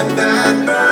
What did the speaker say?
and that burn.